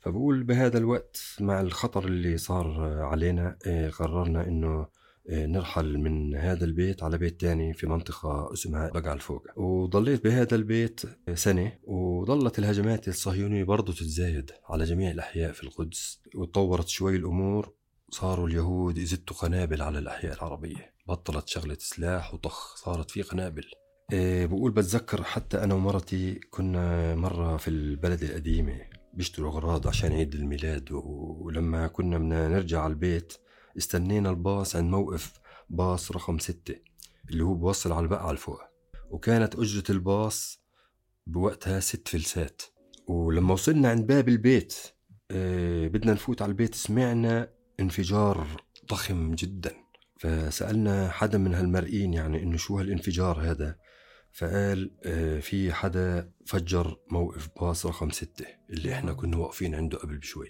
فبقول بهذا الوقت مع الخطر اللي صار علينا آه، قررنا إنه آه، نرحل من هذا البيت على بيت تاني في منطقة اسمها بقع الفوق وضليت بهذا البيت سنة وظلت الهجمات الصهيونية برضو تتزايد على جميع الأحياء في القدس. وتطورت شوي الأمور صاروا اليهود يزتوا قنابل على الأحياء العربية. بطلت شغلة سلاح وطخ صارت في قنابل. إيه بقول بتذكر حتى أنا ومرتي كنا مرة في البلد القديمة بيشتروا أغراض عشان عيد الميلاد ولما كنا بدنا نرجع على البيت استنينا الباص عند موقف باص رقم ستة اللي هو بوصل على البقعة الفوق. وكانت أجرة الباص بوقتها ست فلسات. ولما وصلنا عند باب البيت إيه بدنا نفوت على البيت سمعنا انفجار ضخم جدا. فسألنا حدا من هالمرئين يعني إنه شو هالانفجار هذا؟ فقال آه، في حدا فجر موقف باص رقم ستة اللي إحنا كنا واقفين عنده قبل بشوي.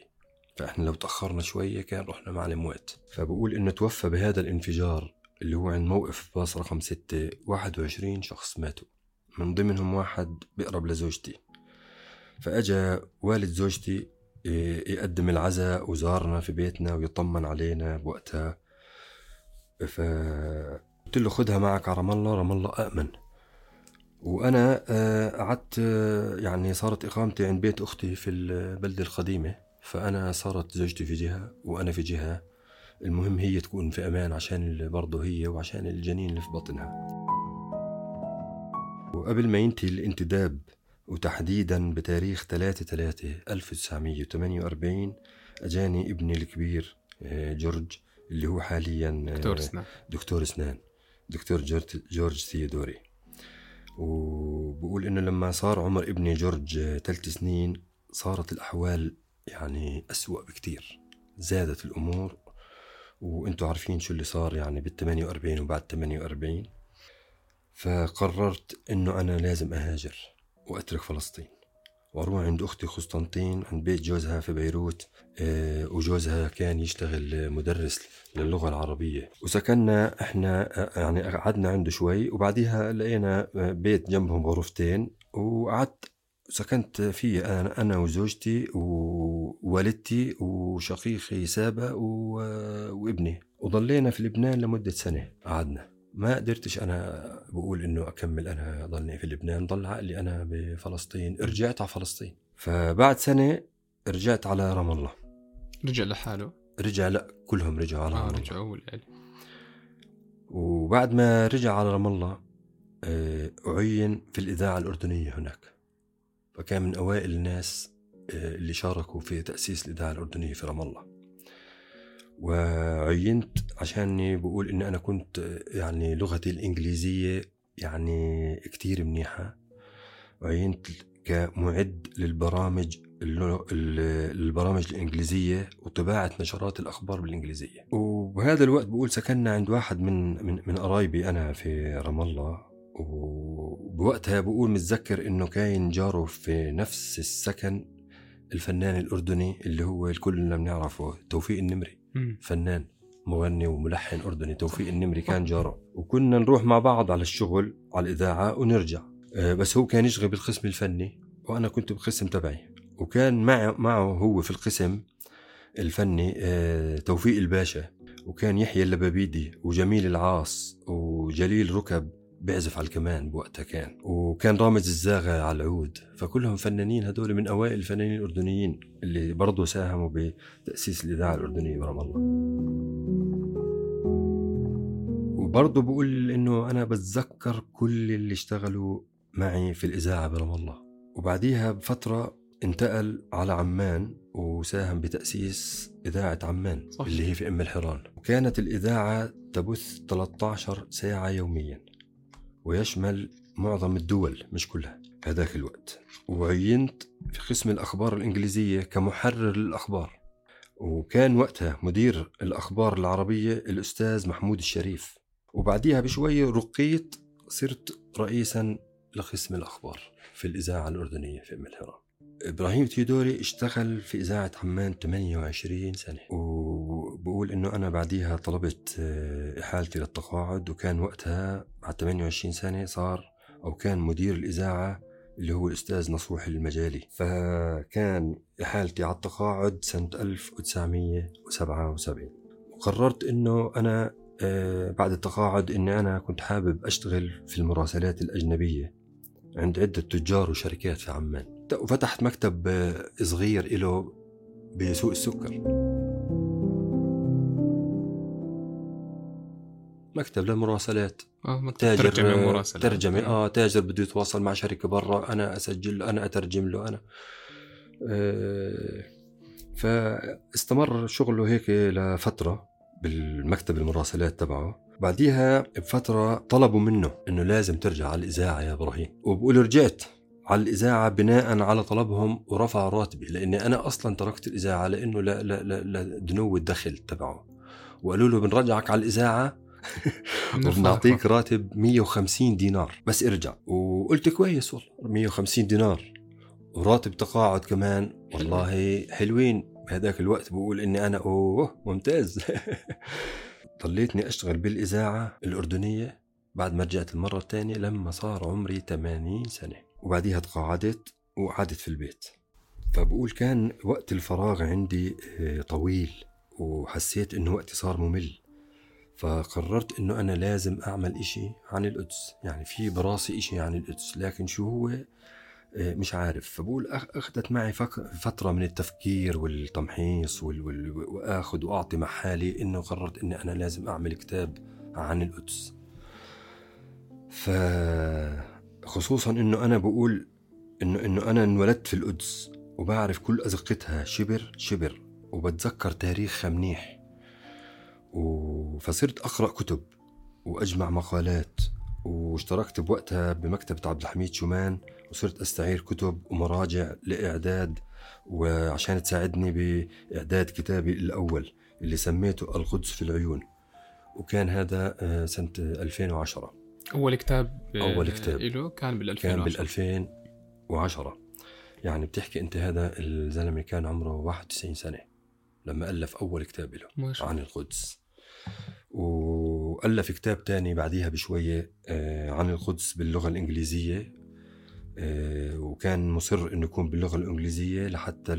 فإحنا لو تأخرنا شوية كان رحنا معلم وقت فبقول إنه توفى بهذا الانفجار اللي هو عند موقف باص رقم ستة 21 شخص ماتوا. من ضمنهم واحد بيقرب لزوجتي. فأجا والد زوجتي آه، يقدم العزاء وزارنا في بيتنا ويطمن علينا بوقتها. فقلت له خدها معك على رام الله رام الله أأمن وأنا آه، قعدت آه، يعني صارت إقامتي عند بيت أختي في البلدة القديمة. فأنا صارت زوجتي في جهة وأنا في جهة. المهم هي تكون في أمان عشان برضه هي وعشان الجنين اللي في بطنها. وقبل ما ينتهي الانتداب وتحديدا بتاريخ 3 3 1948 أجاني ابني الكبير آه، جورج اللي هو حاليا دكتور إسنان. دكتور إسنان. دكتور جورج, جورج ثيودوري. وبقول إنه لما صار عمر ابني جورج ثلاث سنين صارت الأحوال يعني أسوأ بكتير. زادت الأمور وأنتم عارفين شو اللي صار يعني بال 48 وبعد 48 فقررت إنه أنا لازم أهاجر وأترك فلسطين. وأروح عند أختي قسطنطين عند بيت جوزها في بيروت. آه، وجوزها كان يشتغل مدرس للغة العربية. وسكننا إحنا آه، يعني قعدنا عنده شوي وبعديها لقينا بيت جنبهم غرفتين وقعدت سكنت فيه أنا, أنا وزوجتي ووالدتي وشقيقي سابا وابني. وضلينا في لبنان لمدة سنة قعدنا. ما قدرتش أنا بقول إنه أكمل أنا ضلني في لبنان ضل عقلي أنا بفلسطين. رجعت على فلسطين. فبعد سنة رجعت على رام الله. رجع لحاله؟ رجع لا كلهم رجعوا على رام آه الله. رجعوا وبعد ما رجع على رام الله آه، أعين في الإذاعة الأردنية هناك. فكان من أوائل الناس آه، اللي شاركوا في تأسيس الإذاعة الأردنية في رام الله. وعينت عشاني بقول إن أنا كنت آه، يعني لغتي الإنجليزية يعني كتير منيحة. وعينت كمعد للبرامج البرامج الإنجليزية وطباعة نشرات الأخبار بالإنجليزية. وبهذا الوقت بقول سكننا عند واحد من من, من قرايبي أنا في رام الله. وبوقتها بقول متذكر إنه كاين جاره في نفس السكن الفنان الأردني اللي هو الكل اللي بنعرفه توفيق النمري. فنان مغني وملحن أردني توفيق النمري كان جاره. وكنا نروح مع بعض على الشغل على الإذاعة ونرجع. آه، بس هو كان يشغل بالقسم الفني وأنا كنت بالقسم تبعي. وكان معه, معه هو في القسم الفني آه، توفيق الباشا. وكان يحيى اللبابيدي وجميل العاص وجليل ركب. بيعزف على الكمان بوقتها كان وكان رامز الزاغة على العود. فكلهم فنانين هدول من أوائل الفنانين الأردنيين اللي برضه ساهموا بتأسيس الإذاعة الأردنية برام الله. وبرضه بقول إنه أنا بتذكر كل اللي اشتغلوا معي في الإذاعة برام الله. وبعديها بفترة انتقل على عمان وساهم بتأسيس إذاعة عمان صح. اللي هي في أم الحيران. وكانت الإذاعة تبث 13 ساعة يوميا. ويشمل معظم الدول مش كلها هذاك الوقت. وعينت في قسم الأخبار الإنجليزية كمحرر للأخبار. وكان وقتها مدير الأخبار العربية الأستاذ محمود الشريف. وبعديها بشوية رقيت صرت رئيسا لقسم الأخبار في الإذاعة الأردنية في أم الحرام إبراهيم تيودوري اشتغل في إذاعة عمان 28 سنة. وبقول إنه أنا بعديها طلبت آه، إحالتي للتقاعد وكان وقتها بعد 28 سنة صار أو كان مدير الإذاعة اللي هو الأستاذ نصوح المجالي. فكان إحالتي على التقاعد سنة 1977 وقررت إنه أنا آه، بعد التقاعد إني أنا كنت حابب أشتغل في المراسلات الأجنبية عند عدة تجار وشركات في عمان. وفتحت مكتب آه، صغير له بسوق السكر. مكتب للمراسلات. آه مكتب تاجر ترجمة آه، مراسلة ترجمة آه تاجر بده يتواصل مع شركة برا أنا أسجل له أنا أترجم له أنا. آه فاستمر شغله هيك لفترة بالمكتب المراسلات تبعه. بعديها بفترة طلبوا منه إنه لازم ترجع على الإذاعة يا إبراهيم. وبقول رجعت. على الإذاعة بناء على طلبهم ورفع راتبي لأني أنا أصلا تركت الإذاعة لأنه لا لا لا لدنو الدخل تبعه. وقالوا له بنرجعك على الإذاعة؟ وبنعطيك راتب 150 دينار. بس ارجع. وقلت كويس والله 150 دينار. وراتب تقاعد كمان. والله حلوين. بهذاك الوقت بقول إني أنا أوه ممتاز. ضليتني أشتغل بالإذاعة الأردنية بعد ما رجعت المرة الثانية لما صار عمري 80 سنة. وبعديها تقاعدت وقعدت في البيت. فبقول كان وقت الفراغ عندي آه، طويل وحسيت إنه وقتي صار ممل. فقررت إنه أنا لازم أعمل إشي عن القدس. يعني في براسي إشي عن القدس لكن شو هو؟ آه، مش عارف. فبقول أخذت معي فترة من التفكير والتمحيص وآخذ وأعطي مع حالي إنه قررت إني أنا لازم أعمل كتاب عن القدس. ف خصوصا إنه أنا بقول إنه إنه أنا انولدت في القدس وبعرف كل ازقتها شبر شبر وبتذكر تاريخها منيح. فصرت أقرأ كتب وأجمع مقالات واشتركت بوقتها بمكتبة عبد الحميد شومان وصرت أستعير كتب ومراجع لإعداد وعشان تساعدني بإعداد كتابي الأول اللي سميته القدس في العيون. وكان هذا آه، سنة 2010 أول كتاب أول كتاب له كان بال 2010 كان بال 2010 يعني بتحكي أنت هذا الزلمة كان عمره 91 سنة لما ألف أول كتاب له عن القدس. وألف كتاب تاني بعديها بشوية آه، عن القدس باللغة الإنجليزية آه، وكان مصر إنه يكون باللغة الإنجليزية لحتى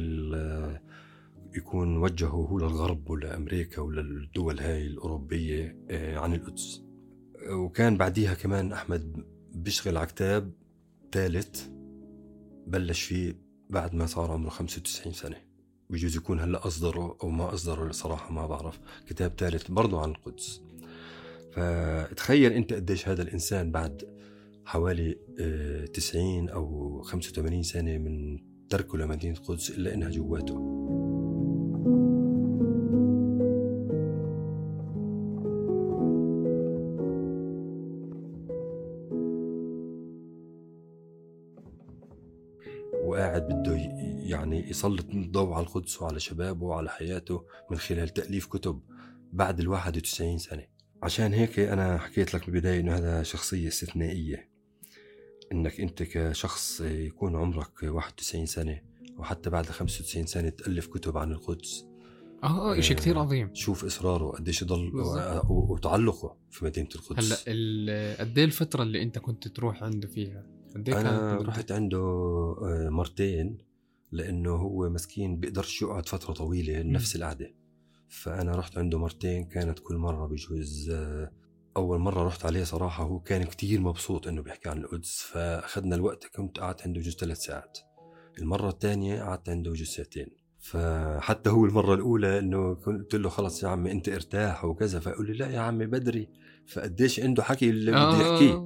يكون وجهه هو للغرب ولأمريكا وللدول هاي الأوروبية آه، عن القدس. وكان بعديها كمان أحمد بيشتغل على كتاب ثالث بلش فيه بعد ما صار عمره 95 سنة. بجوز يكون هلأ أصدره أو ما أصدره صراحة ما بعرف. كتاب ثالث برضه عن القدس. فتخيل أنت قديش هذا الإنسان بعد حوالي آه، 90 أو 85 سنة من تركه لمدينة القدس إلا إنها جواته. يسلط الضوء على القدس وعلى شبابه وعلى حياته من خلال تأليف كتب بعد ال 91 سنة. عشان هيك أنا حكيت لك بالبداية إنه هذا شخصية استثنائية. إنك أنت كشخص يكون عمرك 91 سنة وحتى بعد 95 سنة تألف كتب عن القدس. آه شيء آه، كثير عظيم. شوف إصراره قديش يضل وتعلقه في مدينة هلأ القدس ال- قد إيه الفترة اللي أنت كنت تروح عنده فيها؟ قد إيه مدة؟ رحت عنده آه، مرتين. لأنه هو مسكين بيقدرش يقعد فترة طويلة نفس القعدة. فأنا رحت عنده مرتين كانت كل مرة بجوز آه، أول مرة رحت عليه صراحة هو كان كتير مبسوط إنه بيحكي عن القدس فأخذنا الوقت كنت قعدت عنده بجوز ثلاث ساعات. المرة الثانية قعدت عنده بجوز ساعتين. فحتى هو المرة الأولى إنه قلت له خلص يا عمي أنت ارتاح وكذا فيقول لي لا يا عمي بدري. فقديش عنده حكي اللي بده يحكيه آه،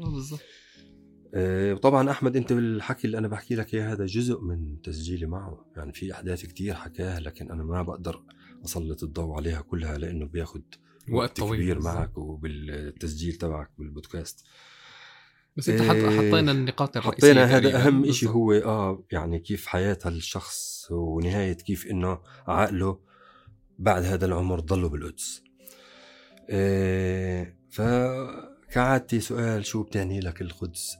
وطبعا أحمد أنت بالحكي اللي أنا بحكي لك إياه هذا جزء من تسجيلي معه يعني في أحداث كتير حكاها لكن أنا ما بقدر أسلط الضوء عليها كلها لأنه بياخد وقت طويل كبير. معك وبالتسجيل تبعك بالبودكاست بس أنت. إيه، حطينا النقاط الرئيسية حطينا هذا. أهم شيء. هو آه يعني كيف حياة هالشخص ونهاية كيف إنه عقله بعد هذا العمر ضله بالقدس إيه فكعادتي سؤال شو بتعني لك القدس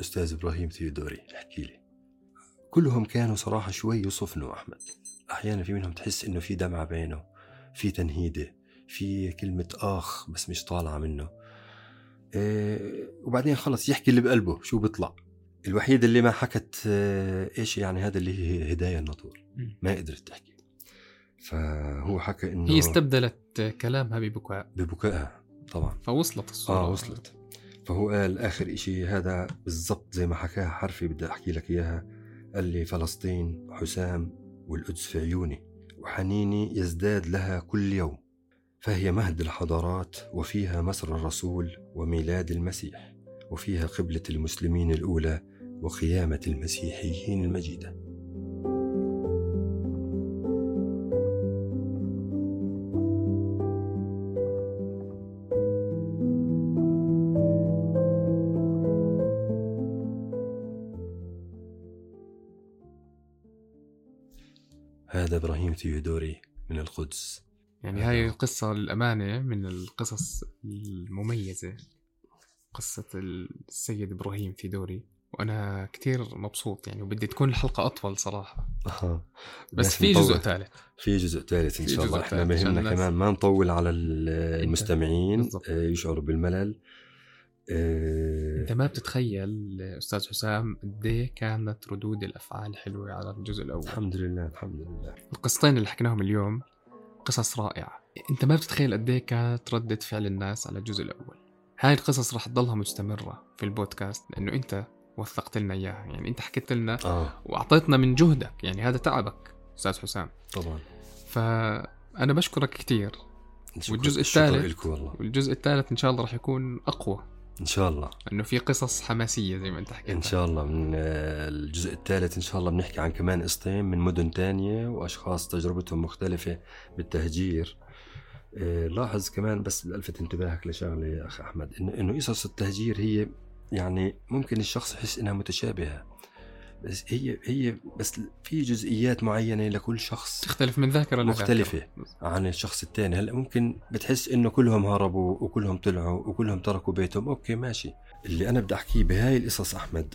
أستاذ إبراهيم ثيودوري احكي لي. كلهم كانوا صراحة شوي يصفنوا أحمد. أحيانا في منهم تحس إنه في دمعة بينه في تنهيدة في كلمة آخ بس مش طالعة منه. إيه وبعدين خلص يحكي اللي بقلبه شو بيطلع. الوحيد اللي ما حكت آه، إيش يعني هذا اللي هي هدايا الناطور. ما قدرت تحكي. فهو حكى إنه هي استبدلت كلامها ببكاء ببكائها طبعا. فوصلت الصورة. آه وصلت. فهو قال آخر إشي هذا بالضبط زي ما حكاها حرفي بدي أحكي لك إياها. قال لي فلسطين حسام والقدس في عيوني وحنيني يزداد لها كل يوم. فهي مهد الحضارات وفيها مسر الرسول وميلاد المسيح وفيها قبلة المسلمين الأولى وقيامة المسيحيين المجيدة. هذا إبراهيم ثيودوري من القدس. يعني هاي القصة للأمانة من القصص المميزة قصة السيد إبراهيم ثيدوري وأنا كتير مبسوط يعني وبدي تكون الحلقة أطول صراحة. آه. بس في. جزء ثالث. في جزء ثالث إن في شاء الله. بهمنا الناس- كمان ما نطول على ال- المستمعين. آه، يشعروا بالملل. آه، أنت ما بتتخيل أستاذ حسام قد إيه كانت ردود الأفعال حلوة على الجزء الأول. الحمد لله الحمد لله. القصتين اللي حكيناهم اليوم قصص رائعة. أنت ما بتتخيل قد إيه كانت ردة فعل الناس على الجزء الأول. هاي القصص رح تضلها مستمرة في البودكاست لأنه أنت وثقت لنا إياها. يعني أنت حكيت لنا آه. وأعطيتنا من جهدك يعني هذا تعبك أستاذ حسام. طبعا. فأنا بشكرك كتير. شكرا- والجزء الثالث؟ والجزء الثالث إن شاء الله رح يكون أقوى. إن شاء الله. لأنه في قصص حماسية زي ما أنت حكيت إن شاء الله من آه، الجزء الثالث إن شاء الله بنحكي عن كمان قصتين من مدن تانية وأشخاص تجربتهم مختلفة بالتهجير. آه، لاحظ كمان بس الفت انتباهك لشغلة يا أخ أحمد إنه إنه قصص التهجير هي يعني ممكن الشخص يحس إنها متشابهة. بس هي هي بس في جزئيات معينة لكل شخص تختلف من ذاكرة لذاكرة. مختلفة. عن الشخص الثاني. هلا ممكن بتحس إنه كلهم هربوا وكلهم طلعوا وكلهم تركوا بيتهم. أوكي ماشي. اللي أنا بدي أحكيه بهاي القصص أحمد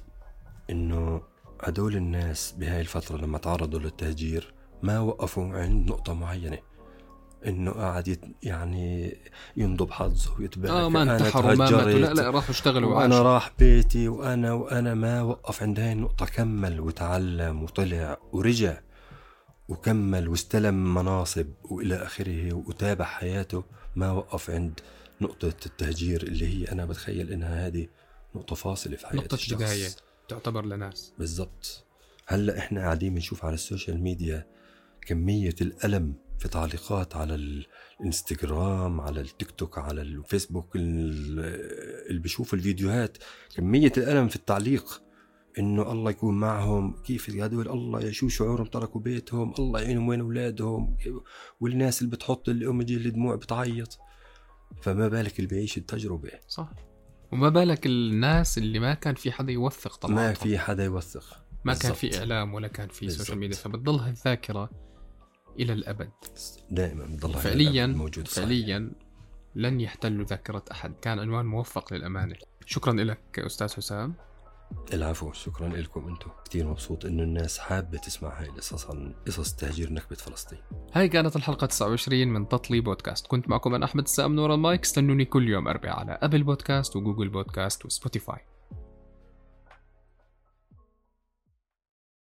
إنه هدول الناس بهاي الفترة لما تعرضوا للتهجير ما وقفوا عند نقطة معينة. إنه قاعد يت يعني ينضب حظه ويتبع آه ما انتحروا ما ماتوا. لا لا راحوا اشتغلوا وأنا وعاشوا. راح بيتي وأنا وأنا ما وقف عند هاي النقطة. كمل وتعلم وطلع ورجع وكمل واستلم مناصب وإلى آخره وتابع حياته. ما وقف عند نقطة التهجير اللي هي أنا بتخيل إنها هذه نقطة فاصلة في حياة نقطة. بداية تعتبر لناس. بالضبط. هلأ إحنا قاعدين بنشوف على ال social media كمية الألم في تعليقات على الانستغرام على التيك توك على الفيسبوك اللي بيشوف الفيديوهات. كمية الألم في التعليق. إنه الله يكون معهم. كيف هدول الله؟ شو شعورهم؟ تركوا بيتهم. الله يعينهم وين أولادهم؟ والناس اللي بتحط الايموجي الدموع بتعيط. فما بالك اللي بيعيش التجربة. صح. وما بالك الناس اللي ما كان في حدا يوثق طبعا ما في حدا يوثق. ما بالزبط. كان في إعلام ولا كان في social media فبتضل الذاكره إلى الأبد. دائما بتضل فعليا موجود فعليا لن يحتلوا ذاكرة أحد. كان عنوان موفق للأمانة. شكرا لك أستاذ حسام. العفو شكرا لكم أنتم. كثير مبسوط إنه الناس حابة تسمع هاي القصص عن قصص تهجير نكبة فلسطين. هاي كانت الحلقة 29 من تطلي بودكاست. كنت معكم أنا أحمد السام نور المايك. استنوني كل يوم أربعاء على أبل بودكاست وجوجل بودكاست وسبوتيفاي.